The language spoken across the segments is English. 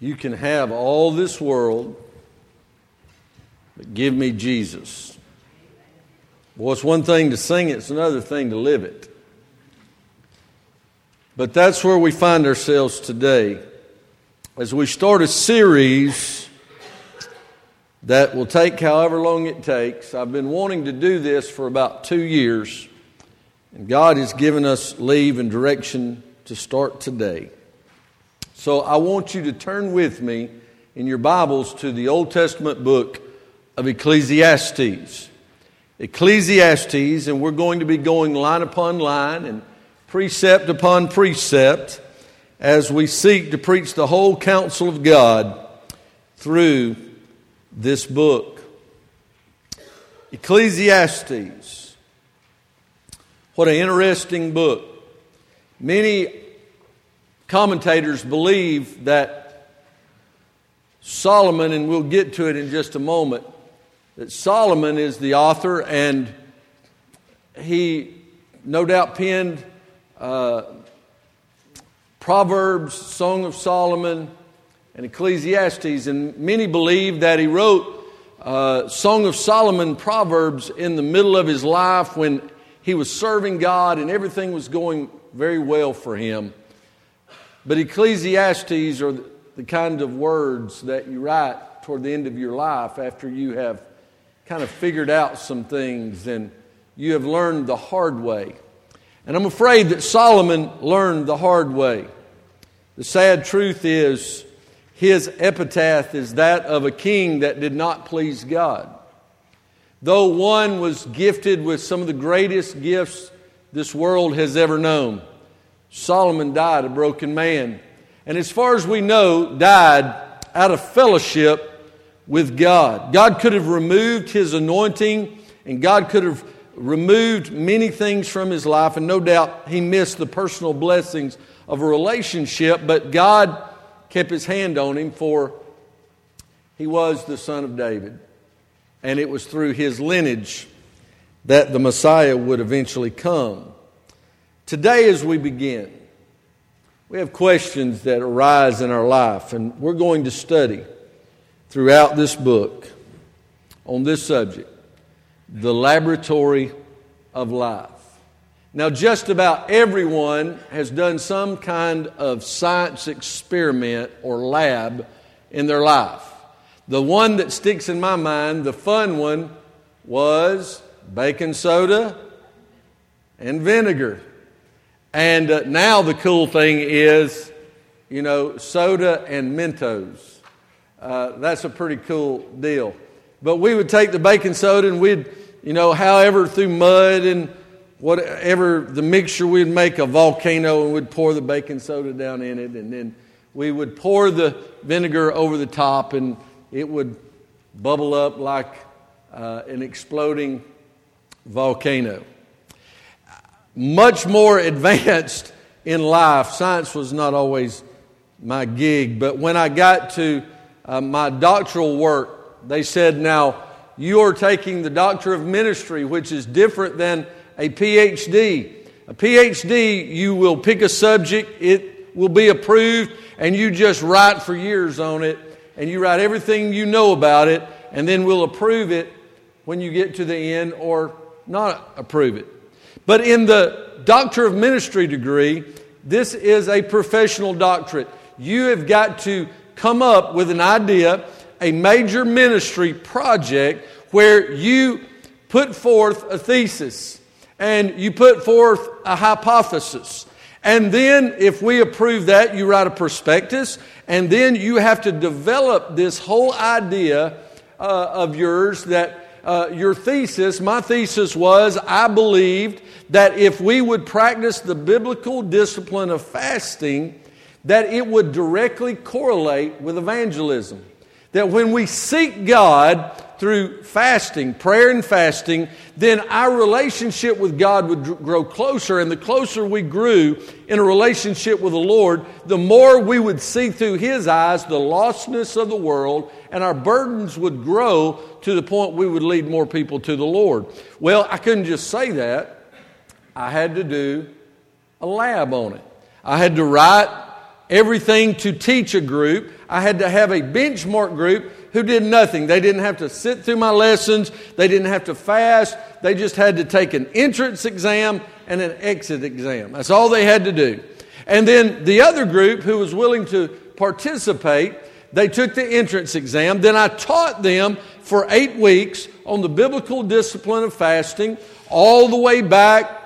You can have all this world, but give me Jesus. Well, it's one thing to sing it, it's another thing to live it. But that's where we find ourselves today as we start a series that will take however long it takes. I've been wanting to do this for about two years, and God has given us leave and direction to start today. So I want you to turn with me in your Bibles to the Old Testament book of Ecclesiastes. Ecclesiastes, and we're going to be going line upon line and precept upon precept as we seek to preach the whole counsel of God through this book. Ecclesiastes. What an interesting book. Many commentators believe that Solomon, and we'll get to it in just a moment, that Solomon is the author and he no doubt penned uh, Proverbs, Song of Solomon, and Ecclesiastes. And many believe that he wrote uh, Song of Solomon, Proverbs in the middle of his life when he was serving God and everything was going very well for him. But Ecclesiastes are the kind of words that you write toward the end of your life after you have kind of figured out some things and you have learned the hard way. And I'm afraid that Solomon learned the hard way. The sad truth is, his epitaph is that of a king that did not please God. Though one was gifted with some of the greatest gifts this world has ever known, Solomon died a broken man. And as far as we know, died out of fellowship with God. God could have removed his anointing, and God could have removed many things from his life, and no doubt he missed the personal blessings of a relationship, but God kept his hand on him, for he was the son of David. And it was through his lineage that the Messiah would eventually come. Today, as we begin, we have questions that arise in our life, and we're going to study throughout this book on this subject the laboratory of life. Now, just about everyone has done some kind of science experiment or lab in their life. The one that sticks in my mind, the fun one, was baking soda and vinegar. And uh, now the cool thing is, you know, soda and Mentos. Uh, that's a pretty cool deal. But we would take the baking soda and we'd you know, however, through mud and whatever the mixture, we'd make a volcano and we'd pour the baking soda down in it, and then we would pour the vinegar over the top, and it would bubble up like uh, an exploding volcano. Much more advanced in life, science was not always my gig, but when I got to uh, my doctoral work, they said, now, you are taking the doctor of ministry, which is different than a PhD. A PhD, you will pick a subject, it will be approved, and you just write for years on it, and you write everything you know about it, and then we'll approve it when you get to the end or not approve it. But in the doctor of ministry degree, this is a professional doctorate. You have got to come up with an idea a major ministry project where you put forth a thesis and you put forth a hypothesis. And then, if we approve that, you write a prospectus, and then you have to develop this whole idea uh, of yours that uh, your thesis, my thesis was I believed that if we would practice the biblical discipline of fasting, that it would directly correlate with evangelism. That when we seek God through fasting, prayer and fasting, then our relationship with God would grow closer. And the closer we grew in a relationship with the Lord, the more we would see through His eyes the lostness of the world, and our burdens would grow to the point we would lead more people to the Lord. Well, I couldn't just say that, I had to do a lab on it. I had to write everything to teach a group. I had to have a benchmark group who did nothing. They didn't have to sit through my lessons, they didn't have to fast, they just had to take an entrance exam and an exit exam. That's all they had to do. And then the other group who was willing to participate, they took the entrance exam. Then I taught them for eight weeks on the biblical discipline of fasting, all the way back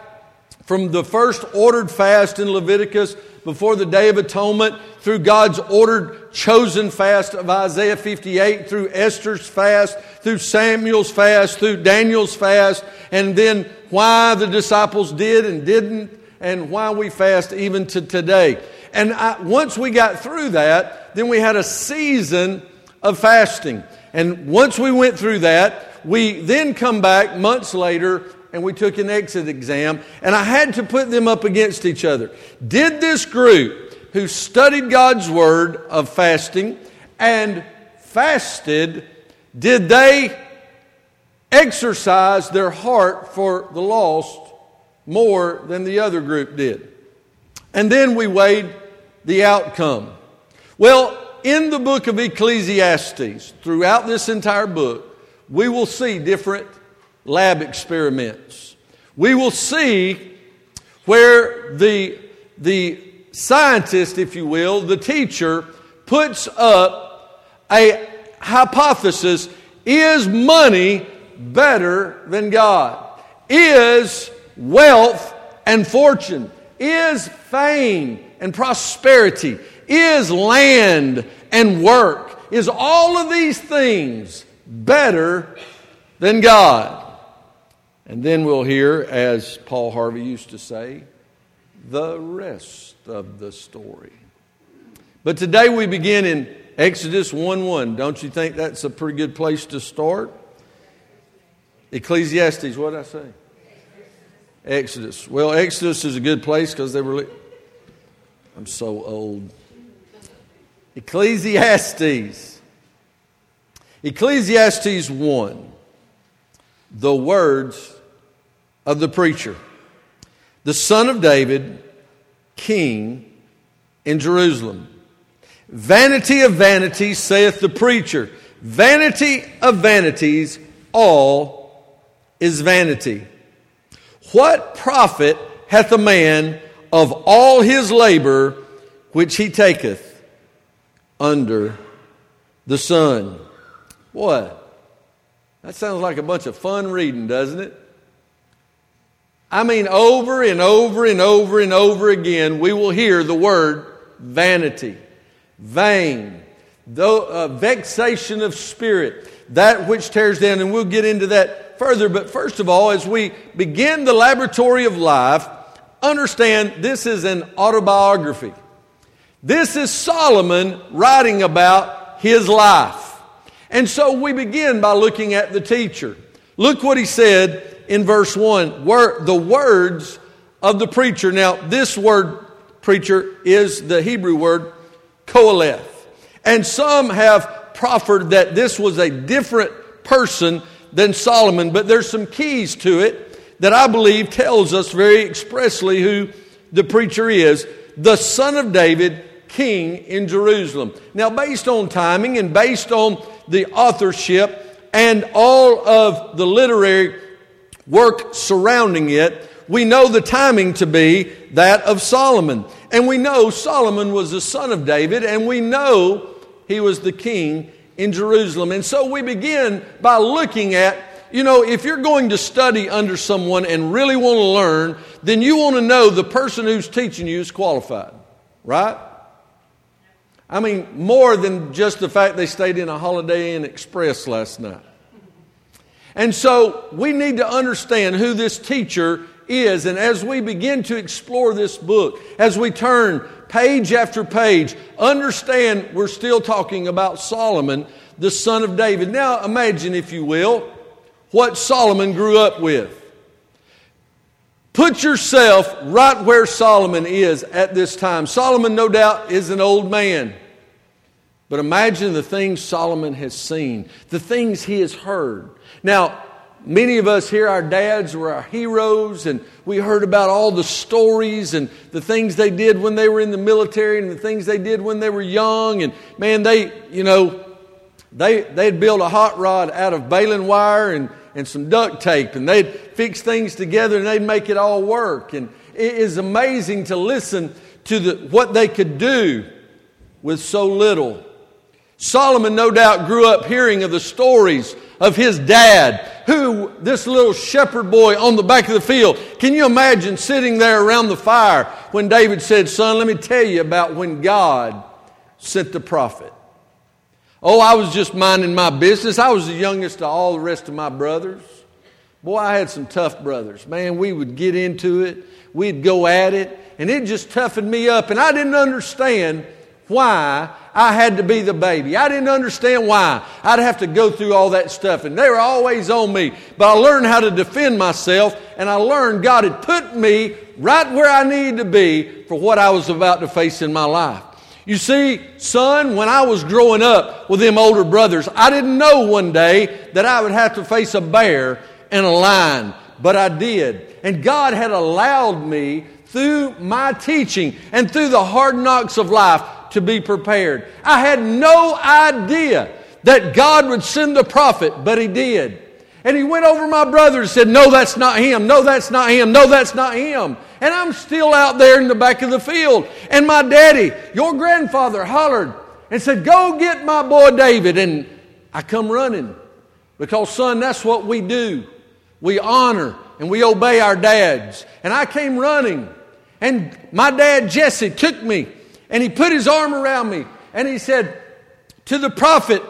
from the first ordered fast in Leviticus before the Day of Atonement, through God's ordered chosen fast of Isaiah 58, through Esther's fast, through Samuel's fast, through Daniel's fast, and then why the disciples did and didn't, and why we fast even to today. And I, once we got through that, then we had a season of fasting. And once we went through that, we then come back months later and we took an exit exam, and I had to put them up against each other. Did this group who studied God's word of fasting and fasted, did they exercise their heart for the lost more than the other group did? And then we weighed the outcome. Well, in the book of Ecclesiastes, throughout this entire book, we will see different lab experiments. We will see where the, the scientist, if you will, the teacher, puts up a hypothesis is money better than God? Is wealth and fortune? Is fame and prosperity? Is land and work? Is all of these things better than God? And then we'll hear, as Paul Harvey used to say, the rest of the story. But today we begin in Exodus 1 1. Don't you think that's a pretty good place to start? Ecclesiastes, what did I say? Exodus. Well, Exodus is a good place because they were. Li- I'm so old. Ecclesiastes. Ecclesiastes 1. The words of the preacher, the son of David, king in Jerusalem. Vanity of vanities, saith the preacher. Vanity of vanities, all is vanity. What profit hath a man of all his labor which he taketh under the sun? What? That sounds like a bunch of fun reading, doesn't it? I mean, over and over and over and over again, we will hear the word vanity, vain, the, uh, vexation of spirit, that which tears down. And we'll get into that further. But first of all, as we begin the laboratory of life, understand this is an autobiography. This is Solomon writing about his life. And so we begin by looking at the teacher. Look what he said in verse 1 were the words of the preacher. Now, this word preacher is the Hebrew word koheleth. And some have proffered that this was a different person than Solomon, but there's some keys to it that I believe tells us very expressly who the preacher is the son of David, king in Jerusalem. Now, based on timing and based on the authorship and all of the literary work surrounding it, we know the timing to be that of Solomon. And we know Solomon was the son of David, and we know he was the king in Jerusalem. And so we begin by looking at, you know, if you're going to study under someone and really want to learn, then you want to know the person who's teaching you is qualified, right? I mean, more than just the fact they stayed in a Holiday Inn Express last night. And so we need to understand who this teacher is. And as we begin to explore this book, as we turn page after page, understand we're still talking about Solomon, the son of David. Now imagine, if you will, what Solomon grew up with. Put yourself right where Solomon is at this time. Solomon, no doubt, is an old man. But imagine the things Solomon has seen, the things he has heard. Now, many of us here, our dads were our heroes, and we heard about all the stories and the things they did when they were in the military and the things they did when they were young. And man, they, you know, they, they'd build a hot rod out of baling wire and, and some duct tape, and they'd fix things together and they'd make it all work. And it is amazing to listen to the, what they could do with so little. Solomon, no doubt, grew up hearing of the stories of his dad, who, this little shepherd boy on the back of the field, can you imagine sitting there around the fire when David said, Son, let me tell you about when God sent the prophet. Oh, I was just minding my business. I was the youngest of all the rest of my brothers. Boy, I had some tough brothers. Man, we would get into it, we'd go at it, and it just toughened me up. And I didn't understand why I had to be the baby. I didn't understand why I'd have to go through all that stuff. And they were always on me. But I learned how to defend myself, and I learned God had put me right where I needed to be for what I was about to face in my life. You see, son, when I was growing up with them older brothers, I didn't know one day that I would have to face a bear and a lion, but I did. And God had allowed me through my teaching and through the hard knocks of life to be prepared. I had no idea that God would send the prophet, but He did. And He went over my brother and said, No, that's not him. No, that's not him. No, that's not him. And I'm still out there in the back of the field. And my daddy, your grandfather, hollered and said, Go get my boy David. And I come running because, son, that's what we do. We honor and we obey our dads. And I came running. And my dad, Jesse, took me and he put his arm around me and he said, To the prophet,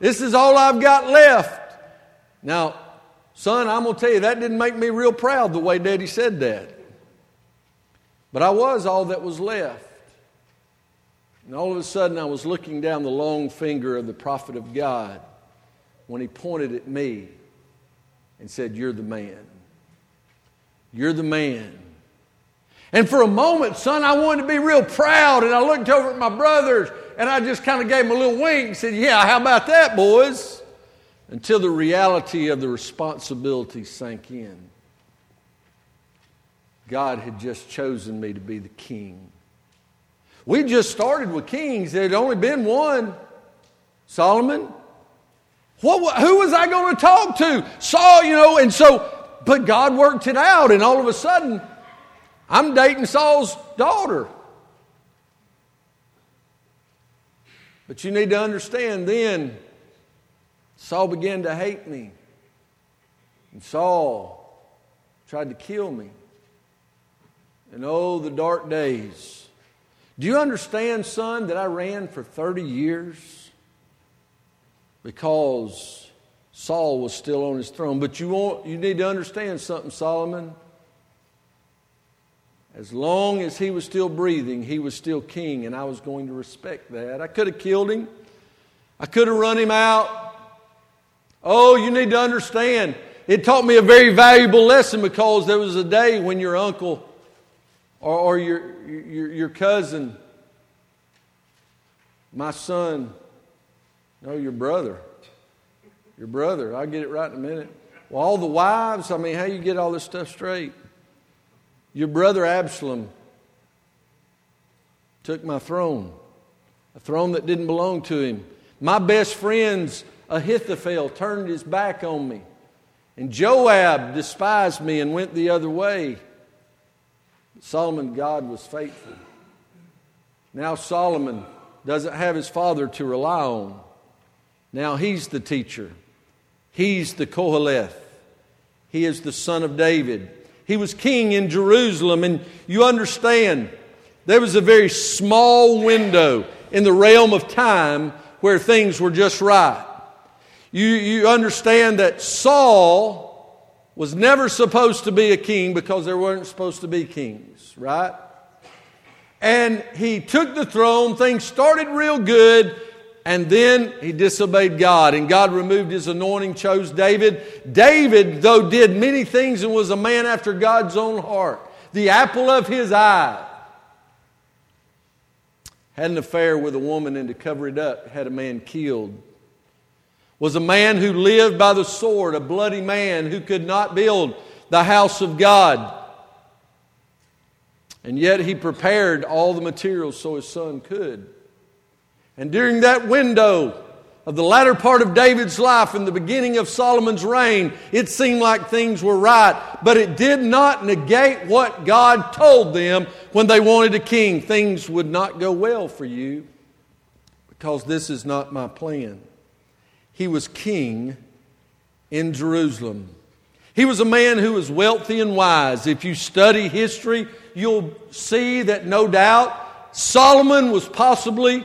this is all I've got left. Now, son, I'm going to tell you, that didn't make me real proud the way daddy said that. But I was all that was left. And all of a sudden, I was looking down the long finger of the prophet of God when he pointed at me and said, You're the man. You're the man. And for a moment, son, I wanted to be real proud. And I looked over at my brothers and I just kind of gave them a little wink and said, Yeah, how about that, boys? Until the reality of the responsibility sank in. God had just chosen me to be the king. We just started with kings. There had only been one Solomon. What, who was I going to talk to? Saul, you know, and so, but God worked it out, and all of a sudden, I'm dating Saul's daughter. But you need to understand then, Saul began to hate me. And Saul tried to kill me. And oh, the dark days. Do you understand, son, that I ran for 30 years? Because Saul was still on his throne. But you, want, you need to understand something, Solomon. As long as he was still breathing, he was still king, and I was going to respect that. I could have killed him, I could have run him out. Oh, you need to understand. It taught me a very valuable lesson because there was a day when your uncle or, or your, your, your cousin, my son, no, your brother, your brother, I'll get it right in a minute. Well, all the wives, I mean, how you get all this stuff straight? Your brother Absalom took my throne, a throne that didn't belong to him. My best friend's Ahithophel turned his back on me. And Joab despised me and went the other way. Solomon, God was faithful. Now Solomon doesn't have his father to rely on. Now he's the teacher. He's the Koheleth. He is the son of David. He was king in Jerusalem. And you understand, there was a very small window in the realm of time where things were just right. You, you understand that Saul was never supposed to be a king because there weren't supposed to be kings, right? And he took the throne, things started real good, and then he disobeyed God, and God removed his anointing, chose David. David, though, did many things and was a man after God's own heart, the apple of his eye. Had an affair with a woman, and to cover it up, had a man killed. was a man who lived by the sword, a bloody man who could not build the house of God. And yet he prepared all the materials so his son could. And during that window of the latter part of David's life and the beginning of Solomon's reign, it seemed like things were right. But it did not negate what God told them when they wanted a king. Things would not go well for you because this is not my plan. He was king in Jerusalem. He was a man who was wealthy and wise. If you study history, you'll see that no doubt Solomon was possibly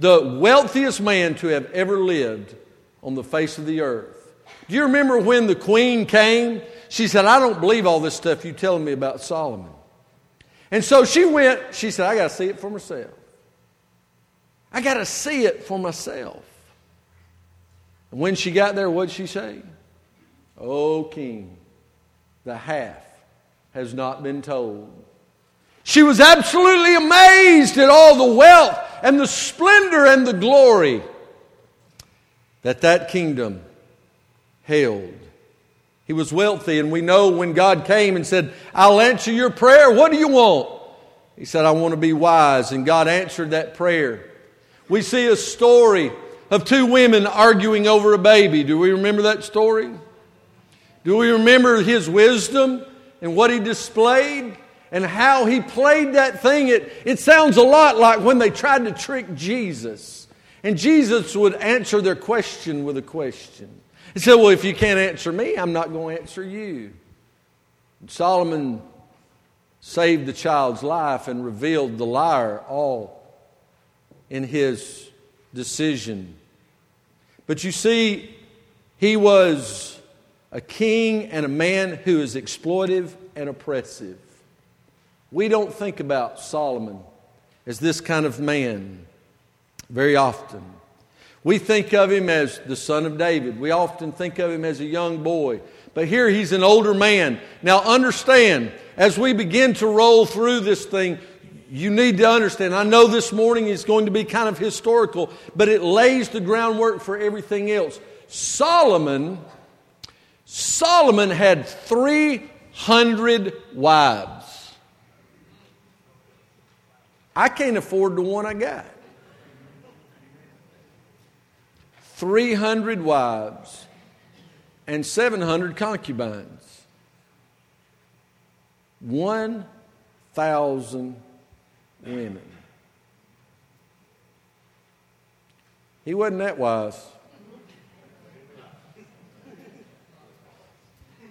the wealthiest man to have ever lived on the face of the earth. Do you remember when the queen came? She said, I don't believe all this stuff you're telling me about Solomon. And so she went, she said, I got to see it for myself. I got to see it for myself. And when she got there, what'd she say? O king, the half has not been told. She was absolutely amazed at all the wealth and the splendor and the glory that that kingdom held. He was wealthy, and we know when God came and said, I'll answer your prayer. What do you want? He said, I want to be wise. And God answered that prayer. We see a story of two women arguing over a baby. Do we remember that story? Do we remember his wisdom and what he displayed and how he played that thing? It, it sounds a lot like when they tried to trick Jesus. And Jesus would answer their question with a question. He said, Well, if you can't answer me, I'm not going to answer you. And Solomon saved the child's life and revealed the liar all in his decision. But you see, he was a king and a man who is exploitive and oppressive. We don't think about Solomon as this kind of man very often. We think of him as the son of David. We often think of him as a young boy. But here he's an older man. Now, understand, as we begin to roll through this thing, you need to understand. I know this morning is going to be kind of historical, but it lays the groundwork for everything else. Solomon Solomon had 300 wives. I can't afford the one I got. 300 wives and 700 concubines. 1,000 women. He wasn't that wise.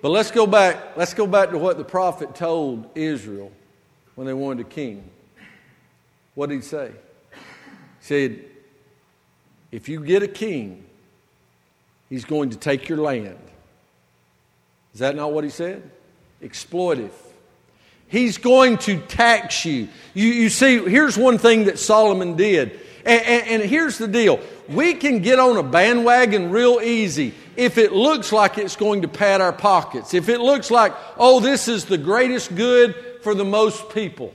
But let's go back. Let's go back to what the prophet told Israel when they wanted a king. What did he say? He said, If you get a king, he's going to take your land. Is that not what he said? Exploitive. He's going to tax you. You, you see, here's one thing that Solomon did. And, and, and here's the deal we can get on a bandwagon real easy if it looks like it's going to pad our pockets, if it looks like, oh, this is the greatest good for the most people.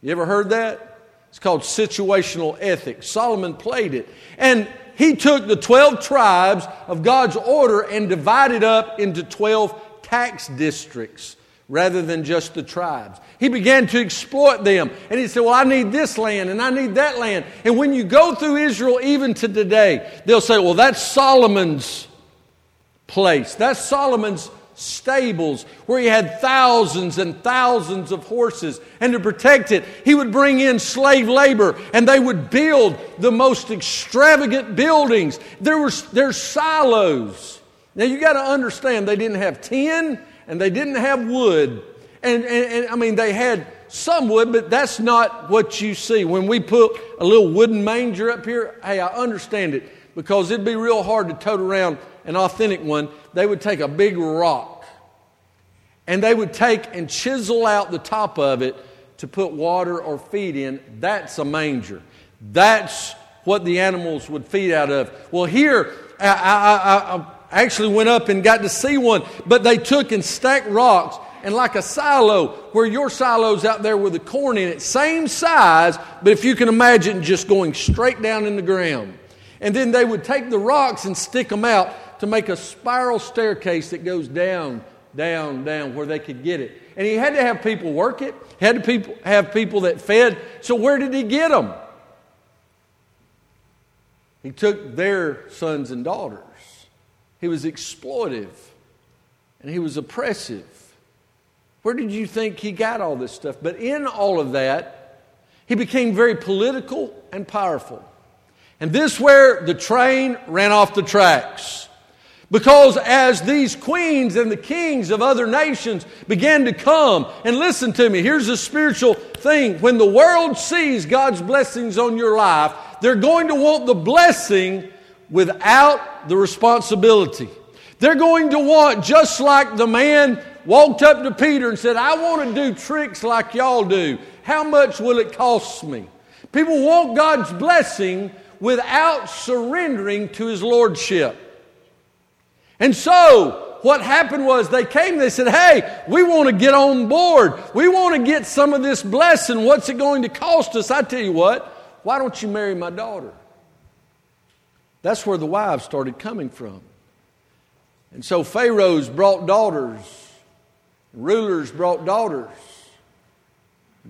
You ever heard that? It's called situational ethics. Solomon played it. And he took the 12 tribes of God's order and divided up into 12 tax districts rather than just the tribes. He began to exploit them. And he said, Well, I need this land and I need that land. And when you go through Israel, even to today, they'll say, Well, that's Solomon's place. That's Solomon's stables where he had thousands and thousands of horses. And to protect it, he would bring in slave labor and they would build the most extravagant buildings. There were there's silos. Now you got to understand they didn't have tin and they didn't have wood. And, and, and I mean, they had some wood, but that's not what you see. When we put a little wooden manger up here, hey, I understand it because it'd be real hard to tote around an authentic one, they would take a big rock and they would take and chisel out the top of it to put water or feed in. That's a manger. That's what the animals would feed out of. Well, here, I, I, I actually went up and got to see one, but they took and stacked rocks and like a silo where your silo's out there with the corn in it, same size, but if you can imagine just going straight down in the ground. And then they would take the rocks and stick them out to make a spiral staircase that goes down, down, down where they could get it. And he had to have people work it, he had to people, have people that fed. So where did he get them? He took their sons and daughters. He was exploitive and he was oppressive. Where did you think he got all this stuff? But in all of that, he became very political and powerful. And this where the train ran off the tracks. Because as these queens and the kings of other nations began to come, and listen to me, here's a spiritual thing. When the world sees God's blessings on your life, they're going to want the blessing without the responsibility. They're going to want, just like the man walked up to Peter and said, I want to do tricks like y'all do. How much will it cost me? People want God's blessing without surrendering to his lordship. And so, what happened was they came, they said, Hey, we want to get on board. We want to get some of this blessing. What's it going to cost us? I tell you what, why don't you marry my daughter? That's where the wives started coming from. And so Pharaohs brought daughters, rulers brought daughters,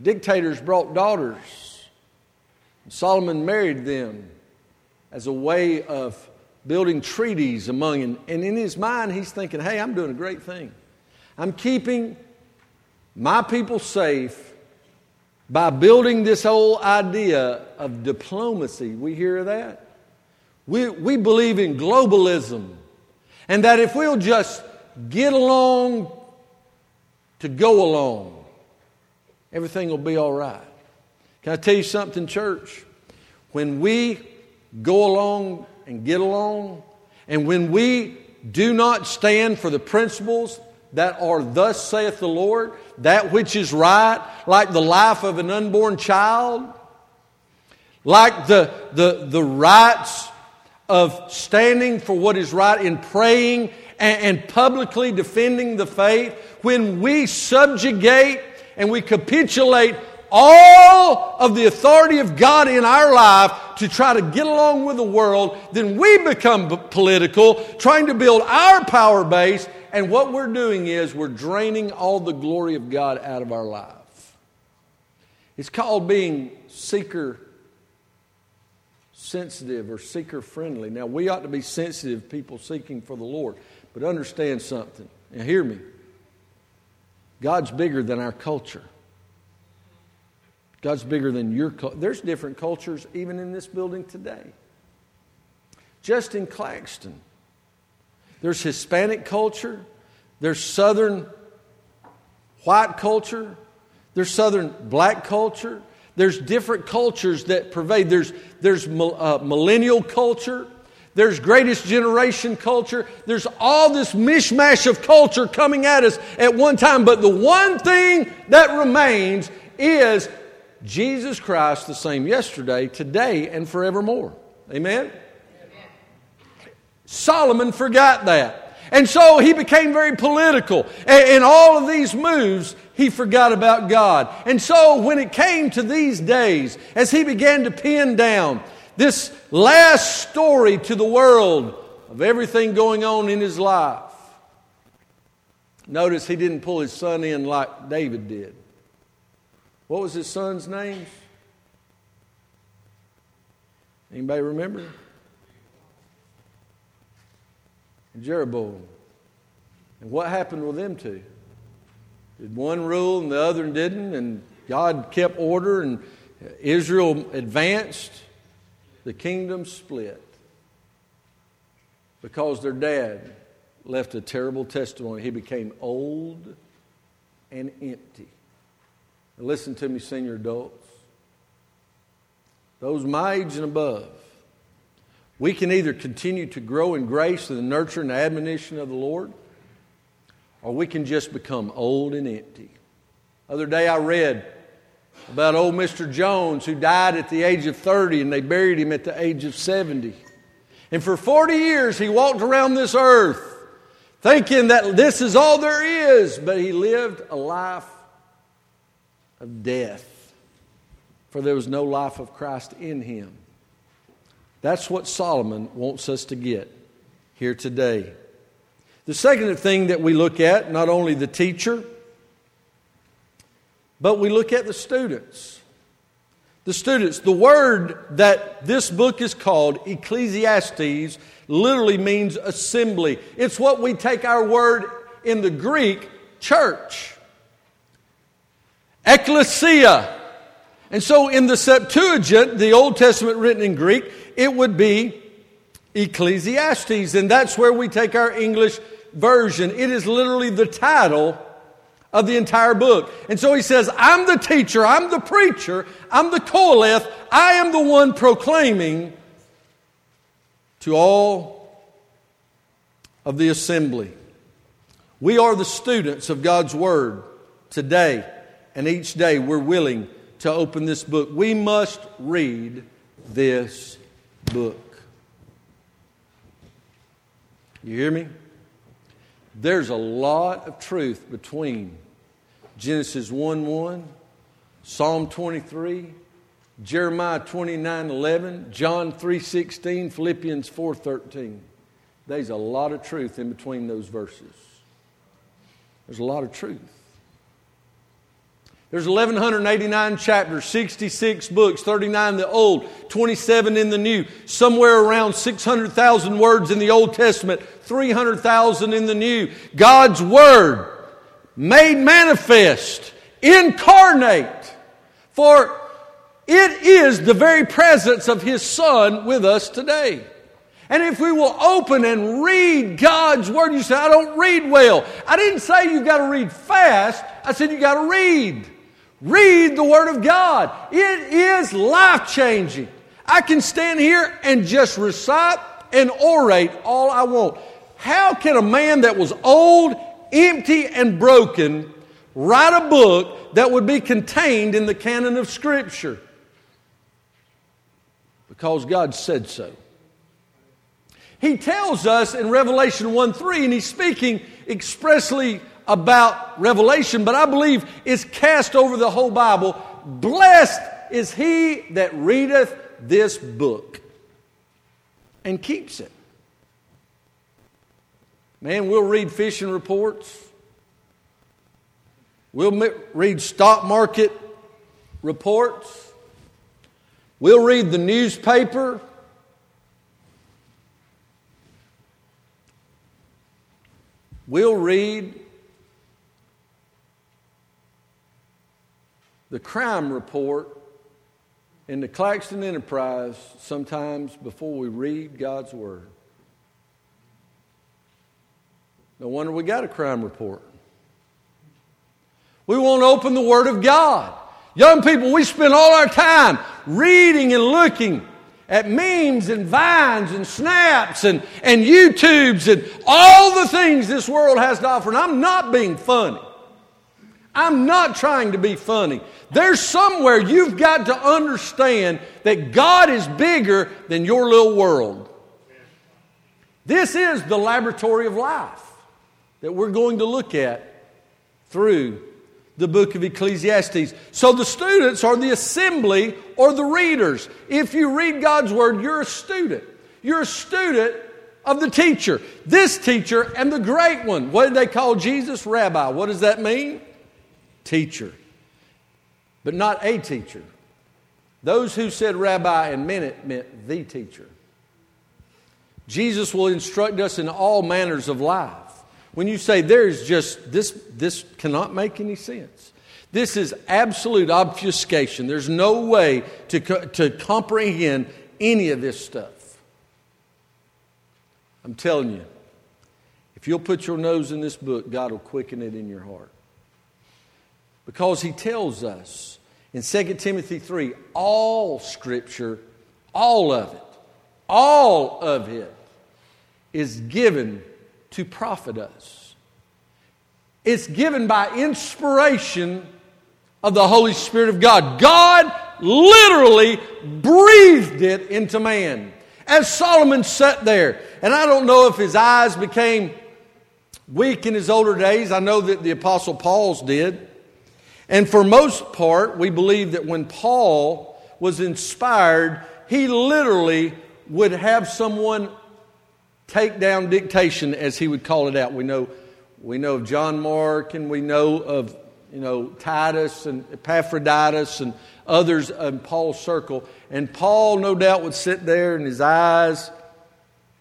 dictators brought daughters. Solomon married them as a way of building treaties among them. And in his mind, he's thinking, hey, I'm doing a great thing. I'm keeping my people safe by building this whole idea of diplomacy. We hear that? We, we believe in globalism. And that if we'll just get along to go along, everything will be all right. Can I tell you something, church? When we go along and get along, and when we do not stand for the principles that are thus saith the Lord, that which is right, like the life of an unborn child, like the, the, the rights of standing for what is right in praying and, and publicly defending the faith, when we subjugate and we capitulate all of the authority of God in our life to try to get along with the world, then we become political, trying to build our power base, and what we're doing is we're draining all the glory of God out of our life. It's called being seeker sensitive or seeker friendly. Now, we ought to be sensitive people seeking for the Lord, but understand something. Now, hear me. God's bigger than our culture. God's bigger than your culture. There's different cultures even in this building today. Just in Claxton, there's Hispanic culture, there's Southern white culture, there's Southern black culture, there's different cultures that pervade. There's, there's uh, millennial culture, there's greatest generation culture. There's all this mishmash of culture coming at us at one time. But the one thing that remains is Jesus Christ the same yesterday, today, and forevermore. Amen? Amen? Solomon forgot that. And so he became very political. In all of these moves, he forgot about God. And so when it came to these days, as he began to pin down this last story to the world of everything going on in his life, notice he didn't pull his son in like David did. What was his son's name? Anybody remember? Jeroboam. And what happened with them two? Did one rule and the other didn't, and God kept order and Israel advanced? The kingdom split because their dad left a terrible testimony. He became old and empty. Listen to me, senior adults. Those my age and above, we can either continue to grow in grace and the nurture and admonition of the Lord, or we can just become old and empty. Other day I read about old Mr. Jones who died at the age of 30 and they buried him at the age of 70. And for 40 years he walked around this earth thinking that this is all there is, but he lived a life of death, for there was no life of Christ in him. That's what Solomon wants us to get here today. The second thing that we look at, not only the teacher, but we look at the students. The students, the word that this book is called, Ecclesiastes, literally means assembly. It's what we take our word in the Greek, church. Ecclesia. And so in the Septuagint, the Old Testament written in Greek, it would be Ecclesiastes. And that's where we take our English version. It is literally the title of the entire book. And so he says, I'm the teacher, I'm the preacher, I'm the Qoheleth, I am the one proclaiming to all of the assembly. We are the students of God's Word today, and each day we're willing to open this book. We must read this book. You hear me? There's a lot of truth between Genesis 1 1, Psalm 23, Jeremiah 29 11, John 3 16, Philippians 4 13. There's a lot of truth in between those verses. There's a lot of truth. There's 1,189 chapters, 66 books, 39 in the Old, 27 in the New, somewhere around 600,000 words in the Old Testament, 300,000 in the New. God's Word made manifest, incarnate, for it is the very presence of His Son with us today. And if we will open and read God's Word, you say, I don't read well. I didn't say you've got to read fast. I said you got to read. Read the Word of God. It is life changing. I can stand here and just recite and orate all I want. How can a man that was old, empty, and broken write a book that would be contained in the canon of Scripture? Because God said so. He tells us in Revelation 1 3, and he's speaking expressly about Revelation, but I believe it's cast over the whole Bible. Blessed is he that readeth this book and keeps it. Man, we'll read fishing reports. We'll read stock market reports. We'll read the newspaper. We'll read the crime report in the Claxton Enterprise sometimes before we read God's Word. No wonder we got a crime report. We won't open the Word of God. Young people, we spend all our time reading and looking at memes and vines and snaps and, and YouTubes and all the things this world has to offer. And I'm not being funny. I'm not trying to be funny. There's somewhere you've got to understand that God is bigger than your little world. This is the laboratory of life that we're going to look at through the book of Ecclesiastes. So the students are the assembly or the readers. If you read God's word, you're a student. You're a student of the teacher. This teacher and the great one. What did they call Jesus? Rabbi. What does that mean? Teacher. But not a teacher. Those who said rabbi and meant it meant the teacher. Jesus will instruct us in all manners of life. When you say there's just this, this cannot make any sense. This is absolute obfuscation. There's no way to, to comprehend any of this stuff. I'm telling you, if you'll put your nose in this book, God will quicken it in your heart. Because He tells us in 2 Timothy 3 all Scripture, all of it, all of it is given to profit us. It's given by inspiration of the Holy Spirit of God. God literally breathed it into man. As Solomon sat there, and I don't know if his eyes became weak in his older days. I know that the Apostle Paul's did. And for most part, we believe that when Paul was inspired, he literally would have someone take down dictation, as he would call it out. We know, we know of John Mark, and we know of you know Titus and Epaphroditus and others in Paul's circle. And Paul, no doubt, would sit there and his eyes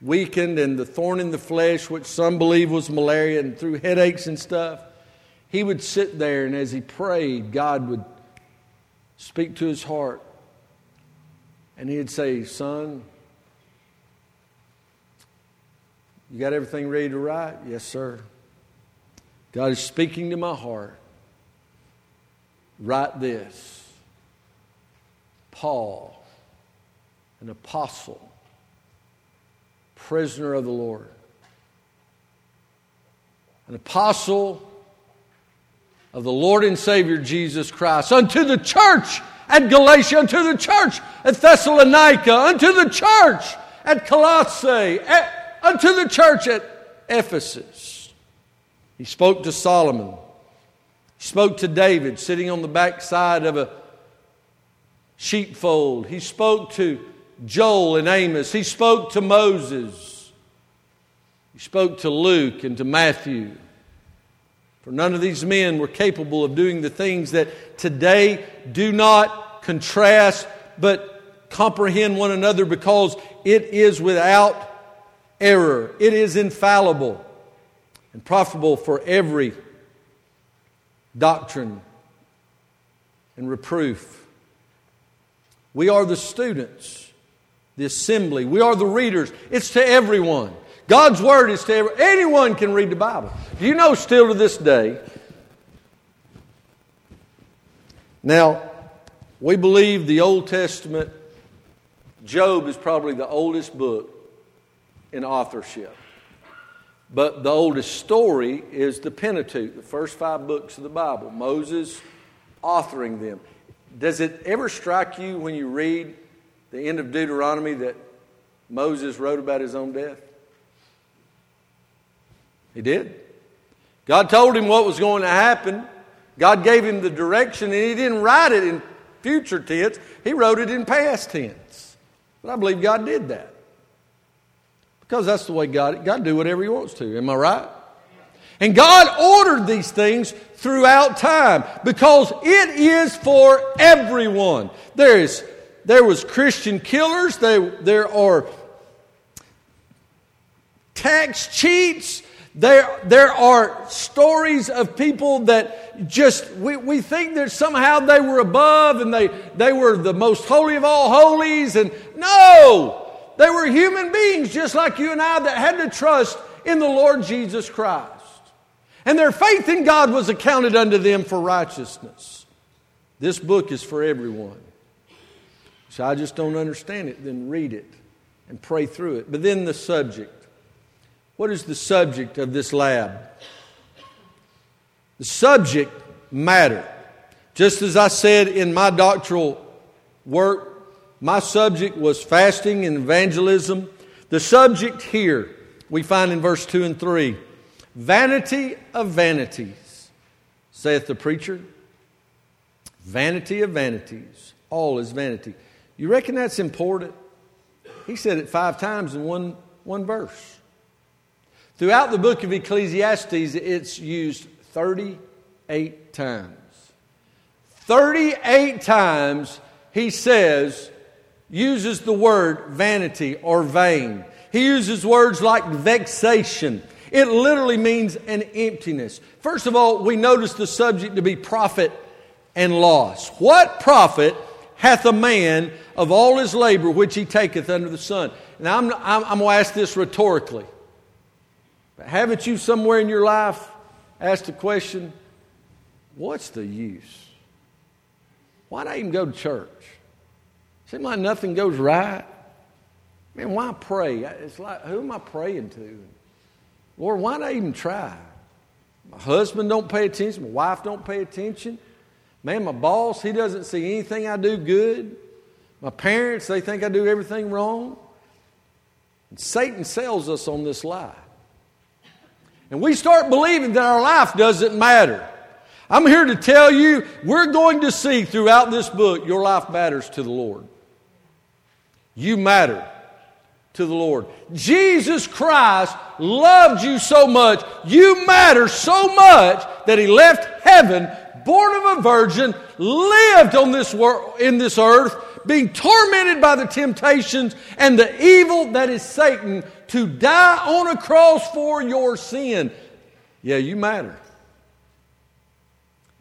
weakened and the thorn in the flesh, which some believe was malaria, and through headaches and stuff. He would sit there, and as he prayed, God would speak to his heart. And he'd say, Son, you got everything ready to write? Yes, sir. God is speaking to my heart. Write this Paul, an apostle, prisoner of the Lord, an apostle of the Lord and Savior Jesus Christ, unto the church at Galatia, unto the church at Thessalonica, unto the church at Colossae, at, unto the church at Ephesus. He spoke to Solomon. He spoke to David sitting on the backside of a sheepfold. He spoke to Joel and Amos. He spoke to Moses. He spoke to Luke and to Matthew. For none of these men were capable of doing the things that today do not contrast but comprehend one another because it is without error, it is infallible and profitable for every doctrine and reproof we are the students, the assembly. We are the readers. It's to everyone. God's Word is to. Anyone can read the Bible. Do you know still to this day? Now, we believe the Old Testament, Job is probably the oldest book in authorship. But the oldest story is the Pentateuch, the first five books of the Bible, Moses authoring them. Does it ever strike you when you read the end of Deuteronomy that Moses wrote about his own death? He did. God told him what was going to happen. God gave him the direction, and he didn't write it in future tense, he wrote it in past tense. But I believe God did that. Because that's the way God, God do whatever he wants to. Am I right? And God ordered these things throughout time because it is for everyone. There is there was Christian killers, there, there are tax cheats, there, there are stories of people that just, we, we think that somehow they were above and they, they were the most holy of all holies. And no, they were human beings just like you and I that had to trust in the Lord Jesus Christ. And their faith in God was accounted unto them for righteousness. This book is for everyone. So I just don't understand it, then read it and pray through it. But then the subject. What is the subject of this lab? The subject matter. Just as I said in my doctoral work, my subject was fasting and evangelism. The subject here we find in verse 2 and 3 Vanity of vanities, saith the preacher. Vanity of vanities. All is vanity. You reckon that's important? He said it five times in one, one verse. Throughout the book of Ecclesiastes, it's used 38 times. 38 times he says, uses the word vanity or vain. He uses words like vexation it literally means an emptiness. First of all, we notice the subject to be profit and loss. What profit hath a man of all his labor which he taketh under the sun? Now, I'm, I'm, I'm going to ask this rhetorically. But haven't you somewhere in your life asked the question, what's the use? Why not even go to church? Seems like nothing goes right. Man, why pray? It's like, who am I praying to? Lord, why not even try? My husband don't pay attention. My wife don't pay attention. Man, my boss, he doesn't see anything I do good. My parents, they think I do everything wrong. And Satan sells us on this lie. And we start believing that our life doesn't matter. I'm here to tell you, we're going to see throughout this book, your life matters to the Lord. You matter. to the Lord. Jesus Christ loved you so much, you matter so much that He left heaven, born of a virgin, lived on this world, in this earth, being tormented by the temptations and the evil that is Satan, to die on a cross for your sin. Yeah, you matter.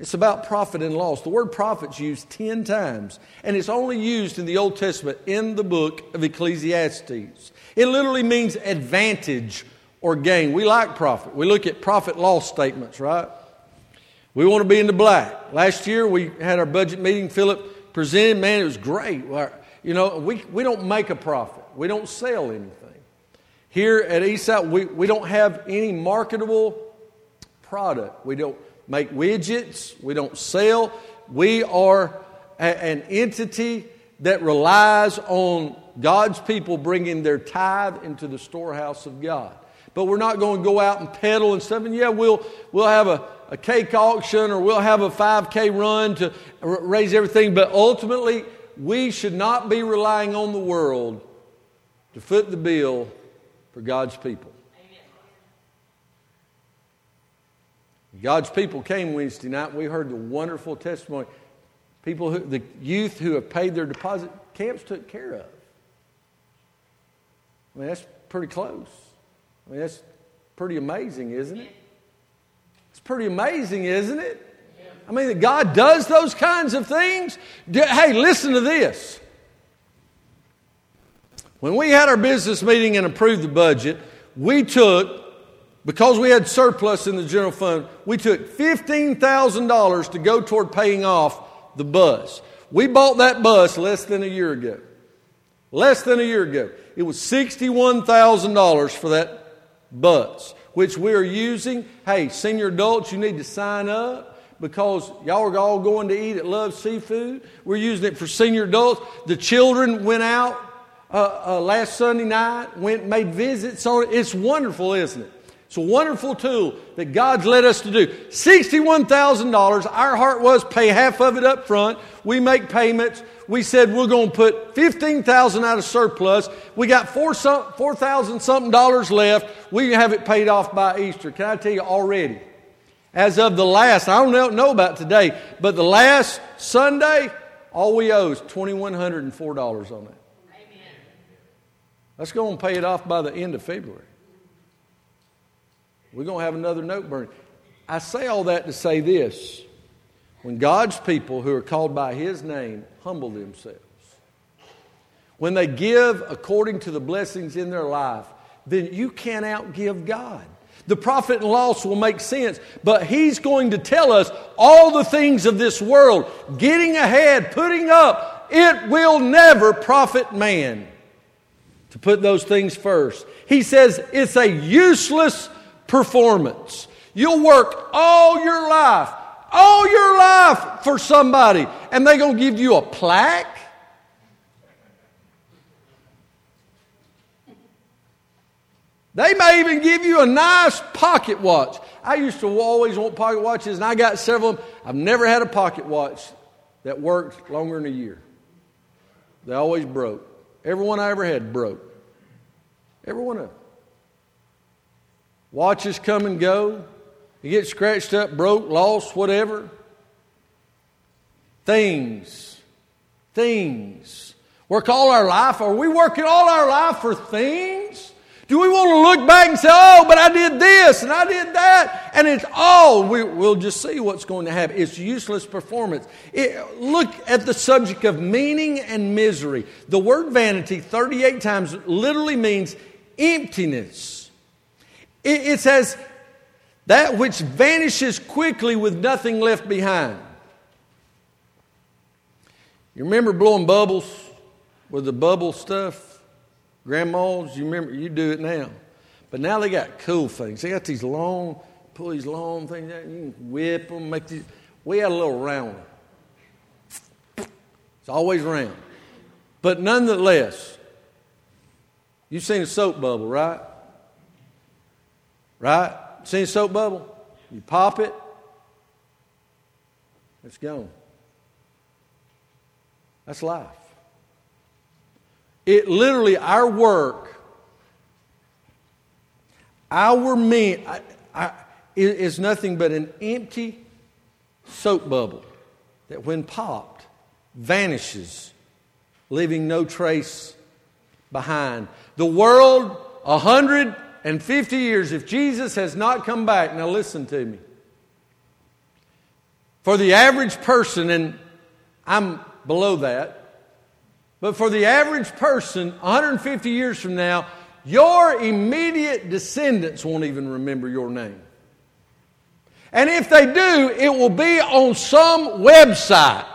It's about profit and loss. The word profit's used 10 times, and it's only used in the Old Testament in the book of Ecclesiastes. It literally means advantage or gain. We like profit. We look at profit loss statements, right? We want to be in the black. Last year we had our budget meeting. Philip presented, man, it was great. You know, we, we don't make a profit, we don't sell anything. Here at Eastside, we, we don't have any marketable product. We don't make widgets, we don't sell. We are a, an entity that relies on God's people bringing their tithe into the storehouse of God. But we're not going to go out and peddle and stuff. And yeah, we'll, we'll have a, a cake auction or we'll have a 5K run to raise everything. But ultimately, we should not be relying on the world to foot the bill for God's people. God's people came Wednesday night. We heard the wonderful testimony. People, who, the youth who have paid their deposit, camps took care of. I mean, that's pretty close. I mean, that's pretty amazing, isn't it? Pretty amazing, isn't it? I mean, that God does those kinds of things. Hey, listen to this. When we had our business meeting and approved the budget, we took because we had surplus in the general fund, we took $15,000 to go toward paying off the bus. We bought that bus less than a year ago. Less than a year ago. It was $61,000 for that bus, which we are using. Hey, senior adults, you need to sign up because y'all are all going to eat at Love Seafood. We're using it for senior adults. The children went out uh, uh, last Sunday night, went made visits on it. It's wonderful, isn't it? It's a wonderful tool that God's led us to do. $61,000. Our heart was pay half of it up front. We make payments. We said we're going to put 15000 out of surplus. We got 4000 4, something dollars left. We have it paid off by Easter. Can I tell you already? As of the last, I don't know about today, but the last Sunday, all we owe is $2,104 on it. Amen. Let's go and pay it off by the end of February. We're going to have another note burning. I say all that to say this. When God's people who are called by His name humble themselves, when they give according to the blessings in their life, then you can't outgive God. The profit and loss will make sense, but He's going to tell us all the things of this world, getting ahead, putting up, it will never profit man to put those things first. He says it's a useless performance. You'll work all your life, all your life for somebody, and they're going to give you a plaque. They may even give you a nice pocket watch. I used to always want pocket watches, and I got several of them. I've never had a pocket watch that worked longer than a year. They always broke. Every one I ever had broke. Every one of them. Watches come and go. You get scratched up, broke, lost, whatever. Things. Things. Work all our life. Are we working all our life for things? Do we want to look back and say, oh, but I did this and I did that? And it's all, we, will just see what's going to happen. It's useless performance. It, look at the subject of meaning and misery. The word vanity, 38 times, literally means emptiness. It, it says, that which vanishes quickly with nothing left behind. You remember blowing bubbles with the bubble stuff? Grandmas, you remember, you do it now. But now they got cool things. They got these long, pull these long things out, you can whip them, make these. We had a little round one. It's always round. But nonetheless, you've seen a soap bubble, right? Right? Seen a soap bubble? You pop it, it's gone. That's life. It literally, our work Our men I, I, is nothing but an empty soap bubble that, when popped, vanishes, leaving no trace behind. The world, 150 years, if Jesus has not come back, now listen to me. For the average person, and I'm below that, but for the average person, 150 years from now, your immediate descendants won't even remember your name. And if they do, it will be on some website.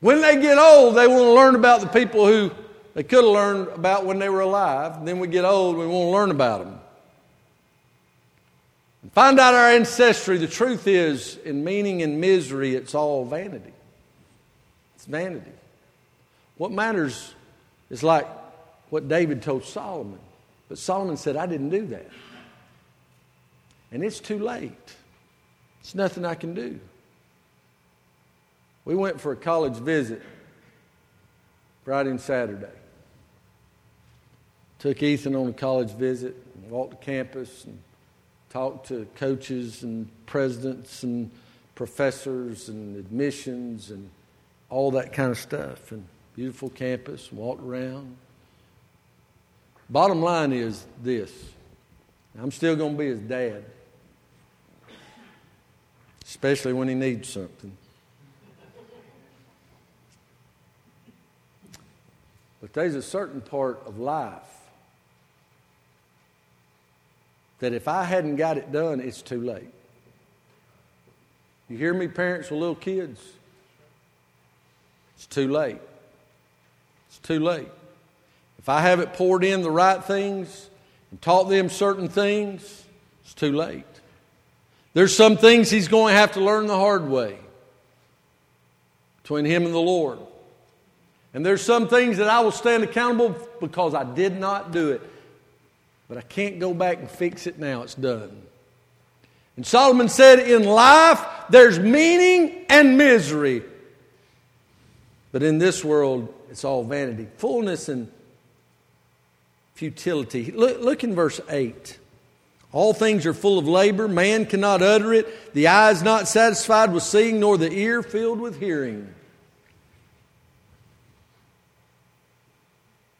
When they get old, they want to learn about the people who they could have learned about when they were alive. And then we get old, we want to learn about them. And find out our ancestry. The truth is, in meaning and misery, it's all vanity. It's vanity. What matters is like what David told Solomon. But Solomon said, I didn't do that. And it's too late. It's nothing I can do. We went for a college visit Friday and Saturday. Took Ethan on a college visit, walked the campus, and talked to coaches and presidents and professors and admissions and all that kind of stuff. And beautiful campus, walked around. Bottom line is this I'm still going to be his dad especially when he needs something. But there's a certain part of life that if I hadn't got it done, it's too late. You hear me, parents with little kids? It's too late. It's too late. If I haven't poured in the right things and taught them certain things, it's too late. There's some things he's going to have to learn the hard way between him and the Lord. And there's some things that I will stand accountable because I did not do it. But I can't go back and fix it now. It's done. And Solomon said, In life, there's meaning and misery. But in this world, it's all vanity, fullness and futility. Look, look in verse 8. All things are full of labor. Man cannot utter it. The eye is not satisfied with seeing, nor the ear filled with hearing.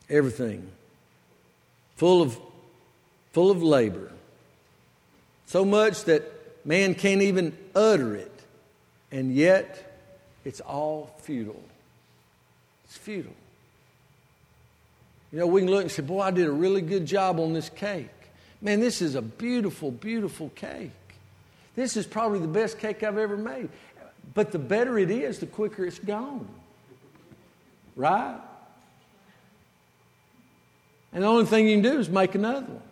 Everything full of, full of labor. So much that man can't even utter it. And yet, it's all futile. It's futile. You know, we can look and say, Boy, I did a really good job on this cake. Man, this is a beautiful, beautiful cake. This is probably the best cake I've ever made. But the better it is, the quicker it's gone. Right? And the only thing you can do is make another one.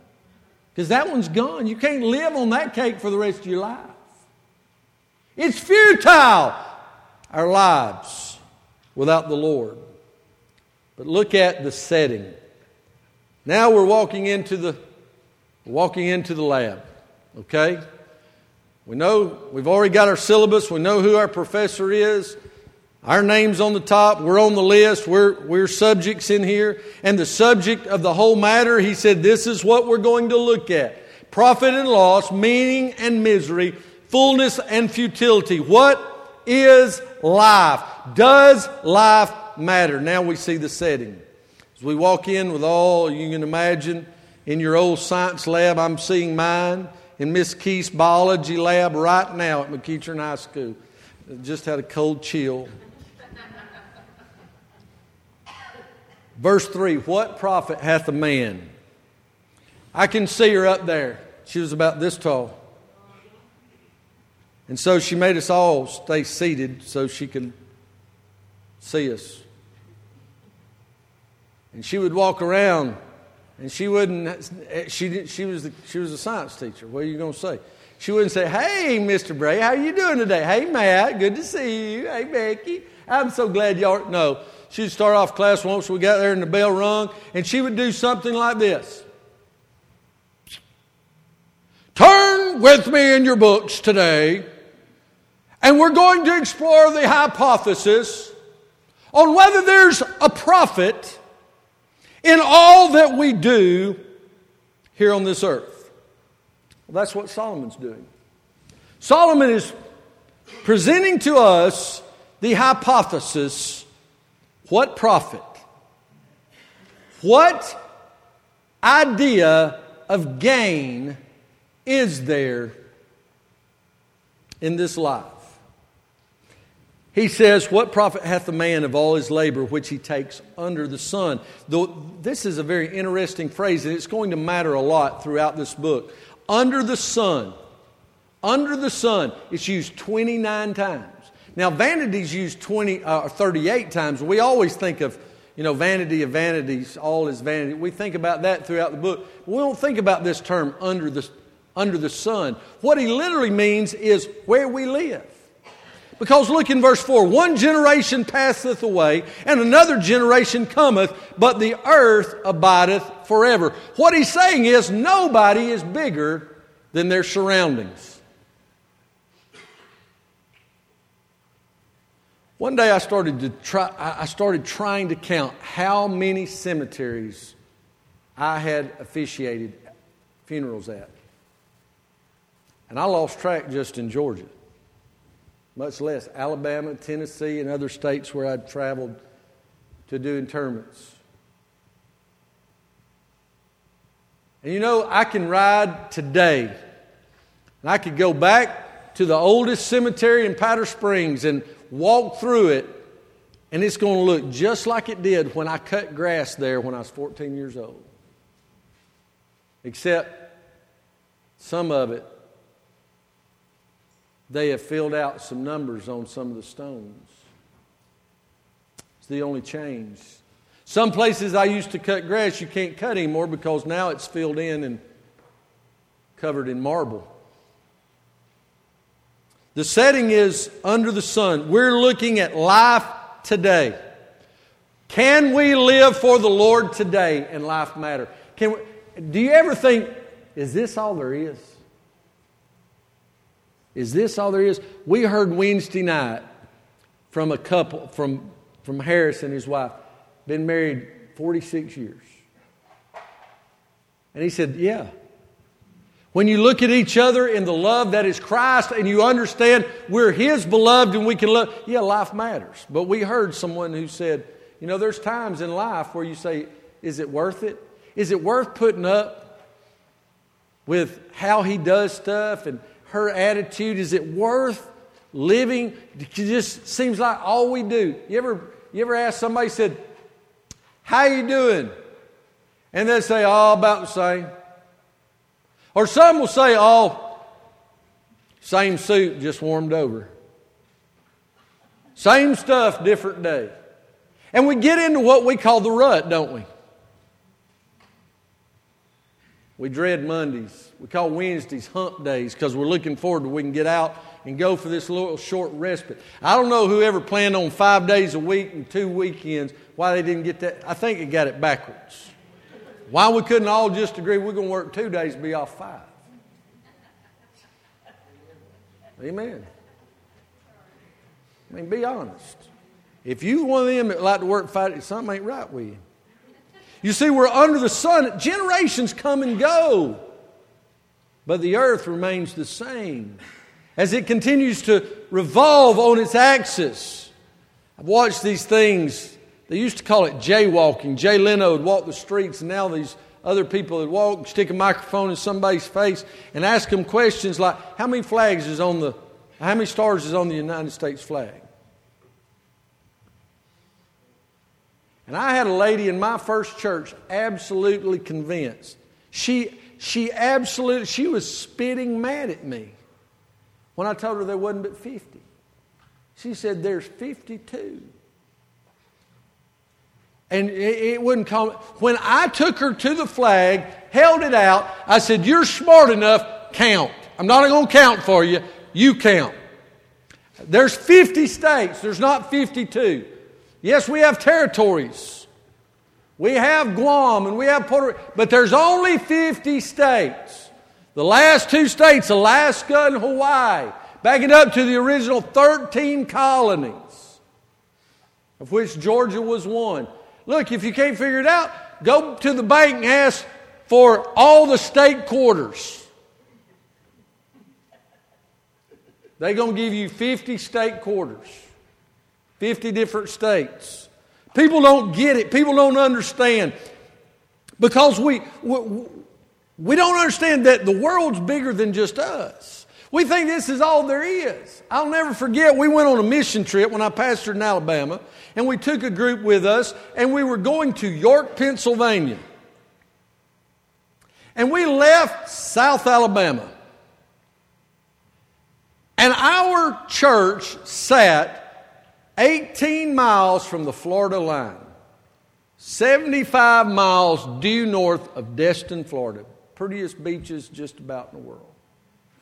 Because that one's gone. You can't live on that cake for the rest of your life. It's futile, our lives, without the Lord. But look at the setting. Now we're walking into the walking into the lab. Okay? We know we've already got our syllabus, we know who our professor is. Our name's on the top, we're on the list, we're, we're subjects in here. And the subject of the whole matter, he said, this is what we're going to look at profit and loss, meaning and misery, fullness and futility. What is life? Does life matter? Now we see the setting. As we walk in with all you can imagine, in your old science lab. I'm seeing mine in Miss Keith's biology lab right now at McEachern High School. Just had a cold chill. Verse 3 What profit hath a man? I can see her up there. She was about this tall. And so she made us all stay seated so she could see us. And she would walk around and she wouldn't, she, she, was, the, she was a science teacher. What are you going to say? She wouldn't say, hey, Mr. Brady, how you doing today? Hey, Matt, good to see you. Hey, Becky, I'm so glad y'all, no. She'd start off class once we got there and the bell rung, and she would do something like this. Turn with me in your books today, and we're going to explore the hypothesis on whether there's a profit in all that we do here on this earth. Well, that's what Solomon's doing. Solomon is presenting to us the hypothesis what profit? What idea of gain is there in this life? He says, What profit hath a man of all his labor which he takes under the sun? Though this is a very interesting phrase, and it's going to matter a lot throughout this book. Under the sun. Under the sun. It's used 29 times. Now, vanity's used 20 uh, 38 times. We always think of, you know, vanity of vanities, all is vanity. We think about that throughout the book. We don't think about this term under the, under the sun. What he literally means is where we live. Because look in verse 4 one generation passeth away, and another generation cometh, but the earth abideth forever. What he's saying is nobody is bigger than their surroundings. One day I started to try I started trying to count how many cemeteries I had officiated funerals at. And I lost track just in Georgia much less Alabama, Tennessee, and other states where I'd traveled to do interments. And you know, I can ride today, and I could go back to the oldest cemetery in Powder Springs and walk through it, and it's going to look just like it did when I cut grass there when I was 14 years old. Except some of it they have filled out some numbers on some of the stones. It's the only change. Some places I used to cut grass, you can't cut anymore because now it's filled in and covered in marble. The setting is under the sun. We're looking at life today. Can we live for the Lord today and life matter? Can we, do you ever think, is this all there is? Is this all there is? We heard Wednesday night from a couple, from, from Harris and his wife, been married 46 years. And he said, Yeah. When you look at each other in the love that is Christ and you understand we're His beloved and we can love, yeah, life matters. But we heard someone who said, You know, there's times in life where you say, Is it worth it? Is it worth putting up with how He does stuff and her attitude? Is it worth living? It just seems like all we do. You ever, you ever ask somebody, said, How you doing? And they say, All oh, about the same. Or some will say, Oh, same suit, just warmed over. Same stuff, different day. And we get into what we call the rut, don't we? We dread Mondays. We call Wednesdays hump days because we're looking forward to we can get out and go for this little short respite. I don't know whoever planned on five days a week and two weekends, why they didn't get that. I think it got it backwards. Why we couldn't all just agree we're going to work two days and be off five. Amen. I mean, be honest. If you one of them that like to work five, something ain't right with you. You see, we're under the sun. Generations come and go, but the earth remains the same as it continues to revolve on its axis. I've watched these things. They used to call it jaywalking. Jay Leno would walk the streets, and now these other people would walk, stick a microphone in somebody's face, and ask them questions like, "How many flags is on the? How many stars is on the United States flag?" And I had a lady in my first church absolutely convinced. She, she absolutely, she was spitting mad at me when I told her there wasn't but 50. She said, There's 52. And it, it wouldn't come. When I took her to the flag, held it out, I said, You're smart enough, count. I'm not going to count for you, you count. There's 50 states, there's not 52. Yes, we have territories. We have Guam and we have Puerto Rico, but there's only 50 states. The last two states, Alaska and Hawaii, backing up to the original 13 colonies, of which Georgia was one. Look, if you can't figure it out, go to the bank and ask for all the state quarters. They're going to give you 50 state quarters, 50 different states. People don't get it, people don't understand. Because we, we, we don't understand that the world's bigger than just us. We think this is all there is. I'll never forget, we went on a mission trip when I pastored in Alabama, and we took a group with us, and we were going to York, Pennsylvania. And we left South Alabama. And our church sat 18 miles from the Florida line, 75 miles due north of Destin, Florida. Prettiest beaches just about in the world.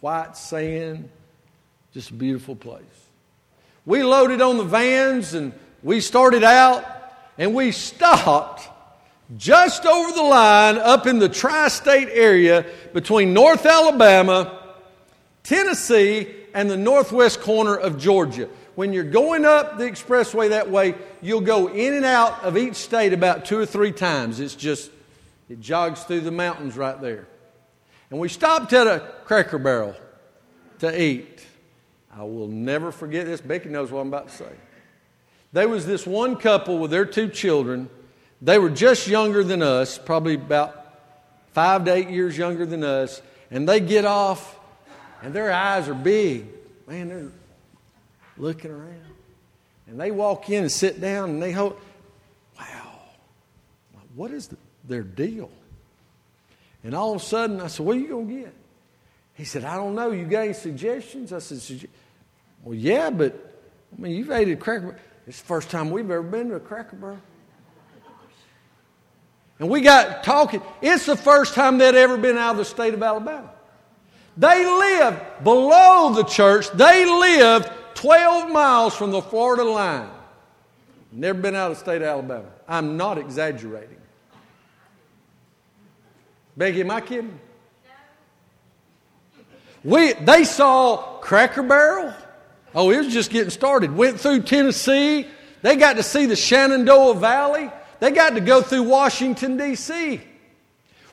White sand, just a beautiful place. We loaded on the vans and we started out and we stopped just over the line up in the tri state area between North Alabama, Tennessee, and the northwest corner of Georgia. When you're going up the expressway that way, you'll go in and out of each state about two or three times. It's just, it jogs through the mountains right there. And we stopped at a cracker barrel to eat. I will never forget this. Becky knows what I'm about to say. There was this one couple with their two children they were just younger than us, probably about five to eight years younger than us, and they get off, and their eyes are big. Man, they're looking around. And they walk in and sit down, and they hope, wow, what is the, their deal? And all of a sudden, I said, what are you going to get? He said, I don't know. You got any suggestions? I said, well, yeah, but I mean, you've ate a cracker. It's the first time we've ever been to a cracker barrel. And we got talking. It's the first time they'd ever been out of the state of Alabama. They lived below the church. They lived 12 miles from the Florida line. Never been out of the state of Alabama. I'm not exaggerating. Becky, am I kidding? We, they saw Cracker Barrel. Oh, it was just getting started. Went through Tennessee. They got to see the Shenandoah Valley. They got to go through Washington, D.C.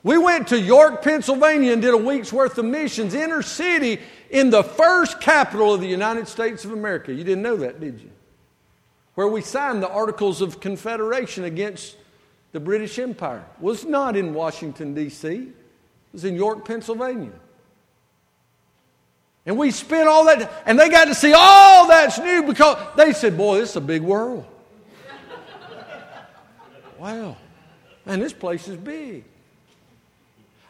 We went to York, Pennsylvania and did a week's worth of missions, inner city, in the first capital of the United States of America. You didn't know that, did you? Where we signed the Articles of Confederation against the British Empire. Was not in Washington, D.C., it was in York, Pennsylvania. And we spent all that, and they got to see all that's new because they said, Boy, this is a big world. Wow. Man, this place is big.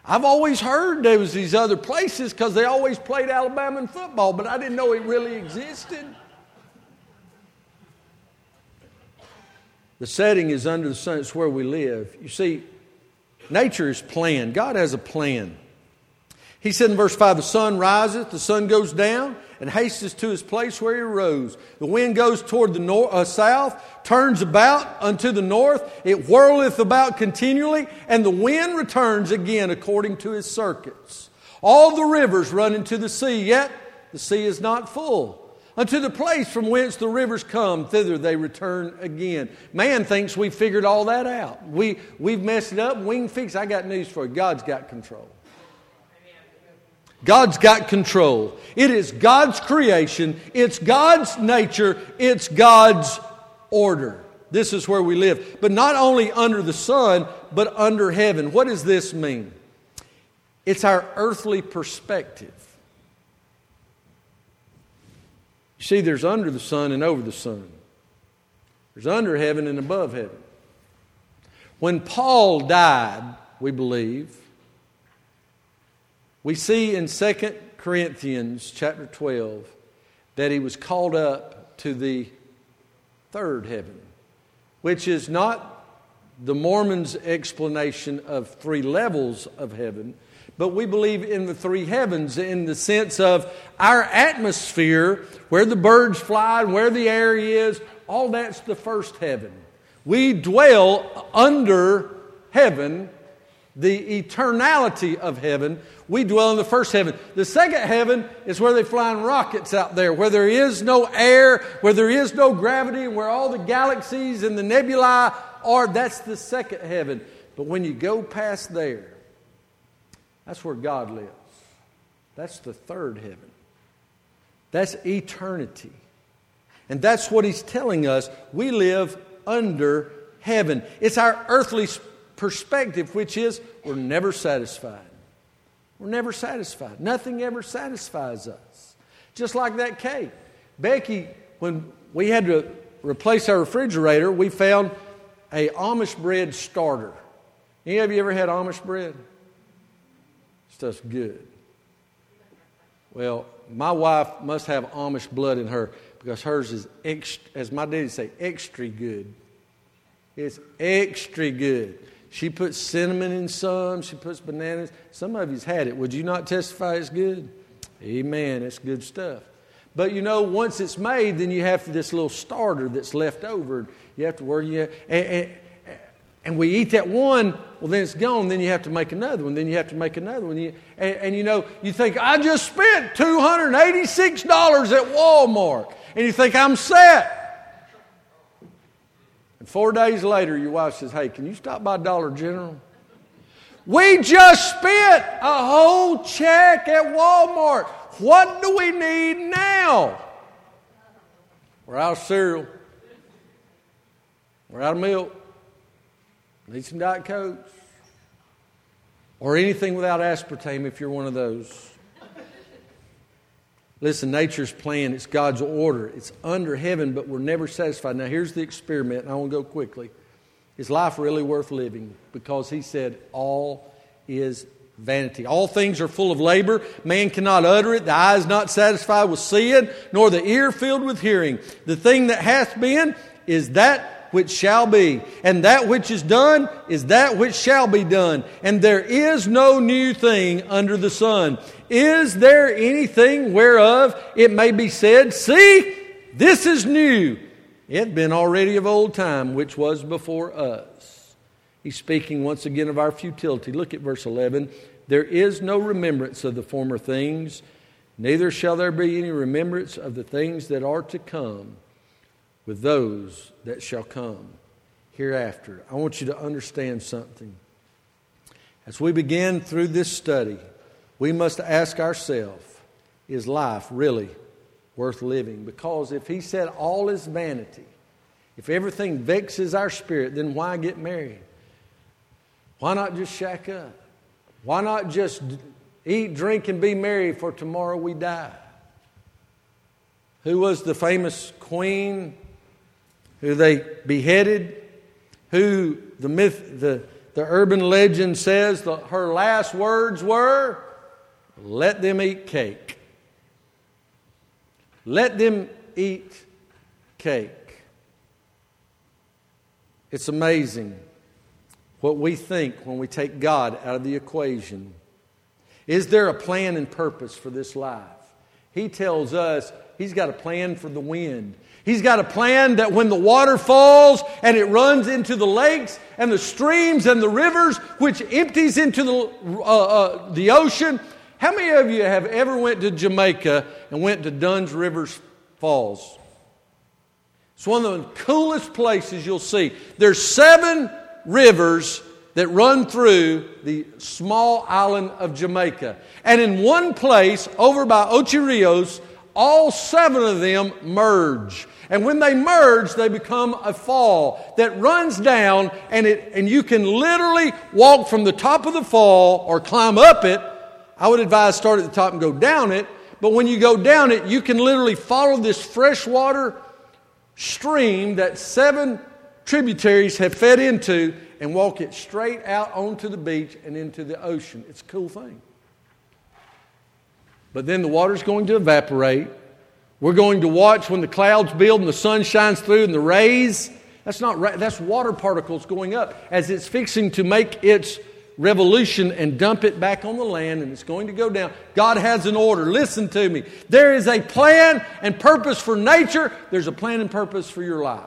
I've always heard there was these other places because they always played Alabama in football, but I didn't know it really existed. The setting is under the sun, it's where we live. You see, nature is planned. God has a plan. He said in verse 5 The sun riseth, the sun goes down, and hasteth to his place where he arose. The wind goes toward the uh, south, turns about unto the north, it whirleth about continually, and the wind returns again according to his circuits. All the rivers run into the sea, yet the sea is not full. Unto the place from whence the rivers come, thither they return again. Man thinks we figured all that out. We, we've messed it up. We can fix it. I got news for you. God's got control. God's got control. It is God's creation, it's God's nature, it's God's order. This is where we live. But not only under the sun, but under heaven. What does this mean? It's our earthly perspective. You see, there's under the sun and over the sun, there's under heaven and above heaven. When Paul died, we believe, we see in 2 Corinthians chapter 12 that he was called up to the third heaven, which is not the Mormons' explanation of three levels of heaven, but we believe in the three heavens in the sense of our atmosphere, where the birds fly and where the air is, all that's the first heaven. We dwell under heaven the eternality of heaven. We dwell in the first heaven. The second heaven is where they fly in rockets out there, where there is no air, where there is no gravity, where all the galaxies and the nebulae are. That's the second heaven. But when you go past there, That's where God lives. That's the third heaven. That's eternity. And that's what he's telling us. We live under heaven. It's our earthly perspective, which is we're never satisfied. We're never satisfied. Nothing ever satisfies us. Just like that cake. Becky, when we had to replace our refrigerator, we found a Amish bread starter. Any of you ever had Amish bread? Stuff's good. Well, my wife must have Amish blood in her because hers is, extra, as my daddy say, extra good. It's extra good. She puts cinnamon in some, she puts bananas. Some of you's had it. Would you not testify it's good? Amen. It's good stuff. But you know, once it's made, then you have this little starter that's left over. You have to worry. You and, and, and, we eat that one, well, then it's gone. Then you have to make another one. Then you have to make another one. You, and, and you know, you think, I just spent $286 at Walmart. And you think, I'm set. And four days later, your wife says, Hey, can you stop by Dollar General? We just spent a whole check at Walmart. What do we need now? We're out of cereal. We're out of milk. Need some Diet Cokes. Or anything without aspartame if you're one of those. Listen, nature's plan, it's God's order. It's under heaven, but we're never satisfied. Now, here's the experiment, and I want to go quickly. Is life really worth living? Because he said, All is vanity. All things are full of labor. Man cannot utter it. The eye is not satisfied with seeing, nor the ear filled with hearing. The thing that hath been is that which shall be. And that which is done is that which shall be done. And there is no new thing under the sun. Is there anything whereof it may be said, See, this is new? It had been already of old time, which was before us. He's speaking once again of our futility. Look at verse 11. There is no remembrance of the former things, neither shall there be any remembrance of the things that are to come with those that shall come hereafter. I want you to understand something. As we begin through this study, we must ask ourselves is life really worth living? Because if he said all is vanity, if everything vexes our spirit, then why get married? Why not just shack up? Why not just eat, drink, and be merry, for tomorrow we die? Who was the famous queen who they beheaded? Who the myth, the, the urban legend says the, her last words were? Let them eat cake. Let them eat cake. It's amazing what we think when we take God out of the equation. Is there a plan and purpose for this life? He tells us He's got a plan for the wind. He's got a plan that when the water falls and it runs into the lakes and the streams and the rivers, which empties into the, uh, uh, the ocean, how many of you have ever went to Jamaica and went to Dunn's Rivers Falls? It's one of the coolest places you'll see. There's seven rivers that run through the small island of Jamaica. And in one place, over by Ocho Rios, all seven of them merge. And when they merge, they become a fall that runs down, and, it, and you can literally walk from the top of the fall or climb up it I would advise start at the top and go down it. But when you go down it, you can literally follow this freshwater stream that seven tributaries have fed into and walk it straight out onto the beach and into the ocean. It's a cool thing. But then the water's going to evaporate. We're going to watch when the clouds build and the sun shines through and the rays. That's not that's water particles going up as it's fixing to make its revolution and dump it back on the land and it's going to go down. God has an order. Listen to me. There is a plan and purpose for nature, there's a plan and purpose for your life.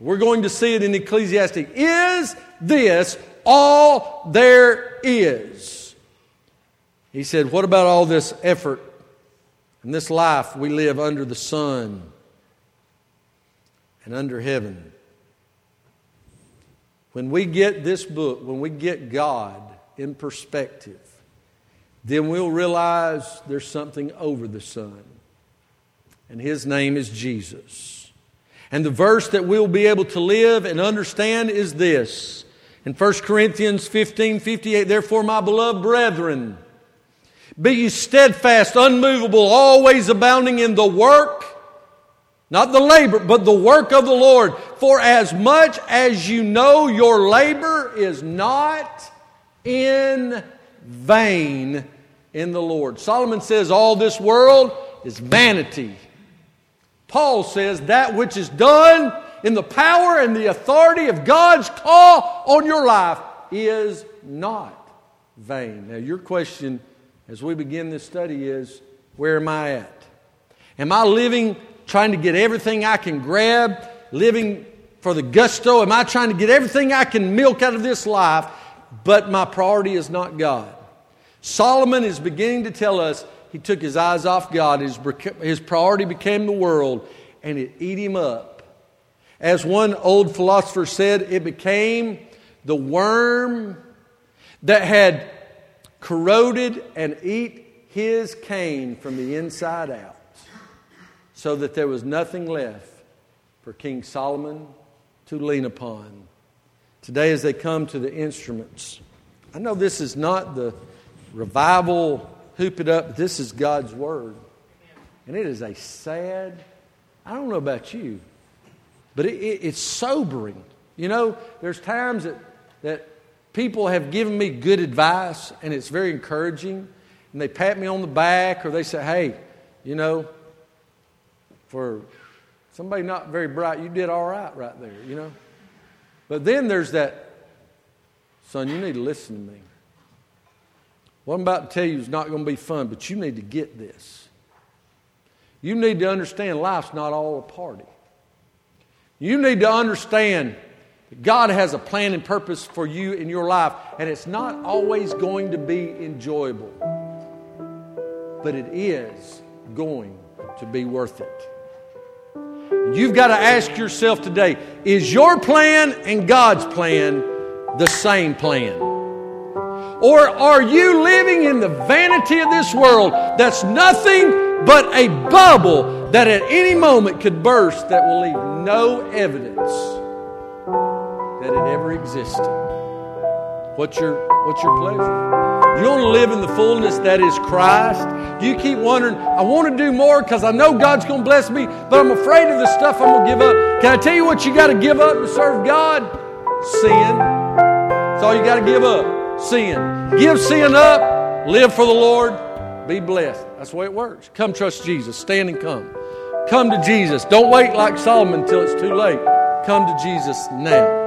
We're going to see it in Ecclesiastic. Is this all there is? He said, What about all this effort and this life we live under the sun and under heaven? When we get this book, when we get God in perspective, then we'll realize there's something over the sun. And his name is Jesus. And the verse that we'll be able to live and understand is this. In 1 Corinthians 15 58, therefore, my beloved brethren, be ye steadfast, unmovable, always abounding in the work, not the labor, but the work of the Lord. For as much as you know your labor is not in vain in the Lord. Solomon says all this world is vanity. Paul says that which is done in the power and the authority of God's call on your life is not vain. Now, your question as we begin this study is where am I at? Am I living trying to get everything I can grab, living for the gusto? Am I trying to get everything I can milk out of this life, but my priority is not God? Solomon is beginning to tell us he took his eyes off God. His, his priority became the world, and it ate him up. As one old philosopher said, it became the worm that had corroded and eat his cane from the inside out, so that there was nothing left for King Solomon to lean upon. Today, as they come to the instruments, I know this is not the revival, hoop it up. This is God's Word. And it is a sad, I don't know about you, but it, it, it's sobering. You know, there's times that, that people have given me good advice and it's very encouraging. And they pat me on the back or they say, hey, you know, for somebody not very bright, you did all right right there, you know. But then there's that, son, you need to listen to me. What I'm about to tell you is not going to be fun, but you need to get this. You need to understand life's not all a party. You need to understand God has a plan and purpose for you in your life, and it's not always going to be enjoyable, but it is going to be worth it. You've got to ask yourself today is your plan and God's plan the same plan? Or are you living in the vanity of this world that's nothing but a bubble that at any moment could burst that will leave no evidence that it ever existed? What's your, what's your pleasure? You want to live in the fullness that is Christ? Do you keep wondering, I want to do more because I know God's going to bless me, but I'm afraid of the stuff I'm going to give up? Can I tell you what you got to give up to serve God? Sin. That's all you got to give up sin. Give sin up, live for the Lord, be blessed. That's the way it works. Come trust Jesus. Stand and come. Come to Jesus. Don't wait like Solomon until it's too late. Come to Jesus now.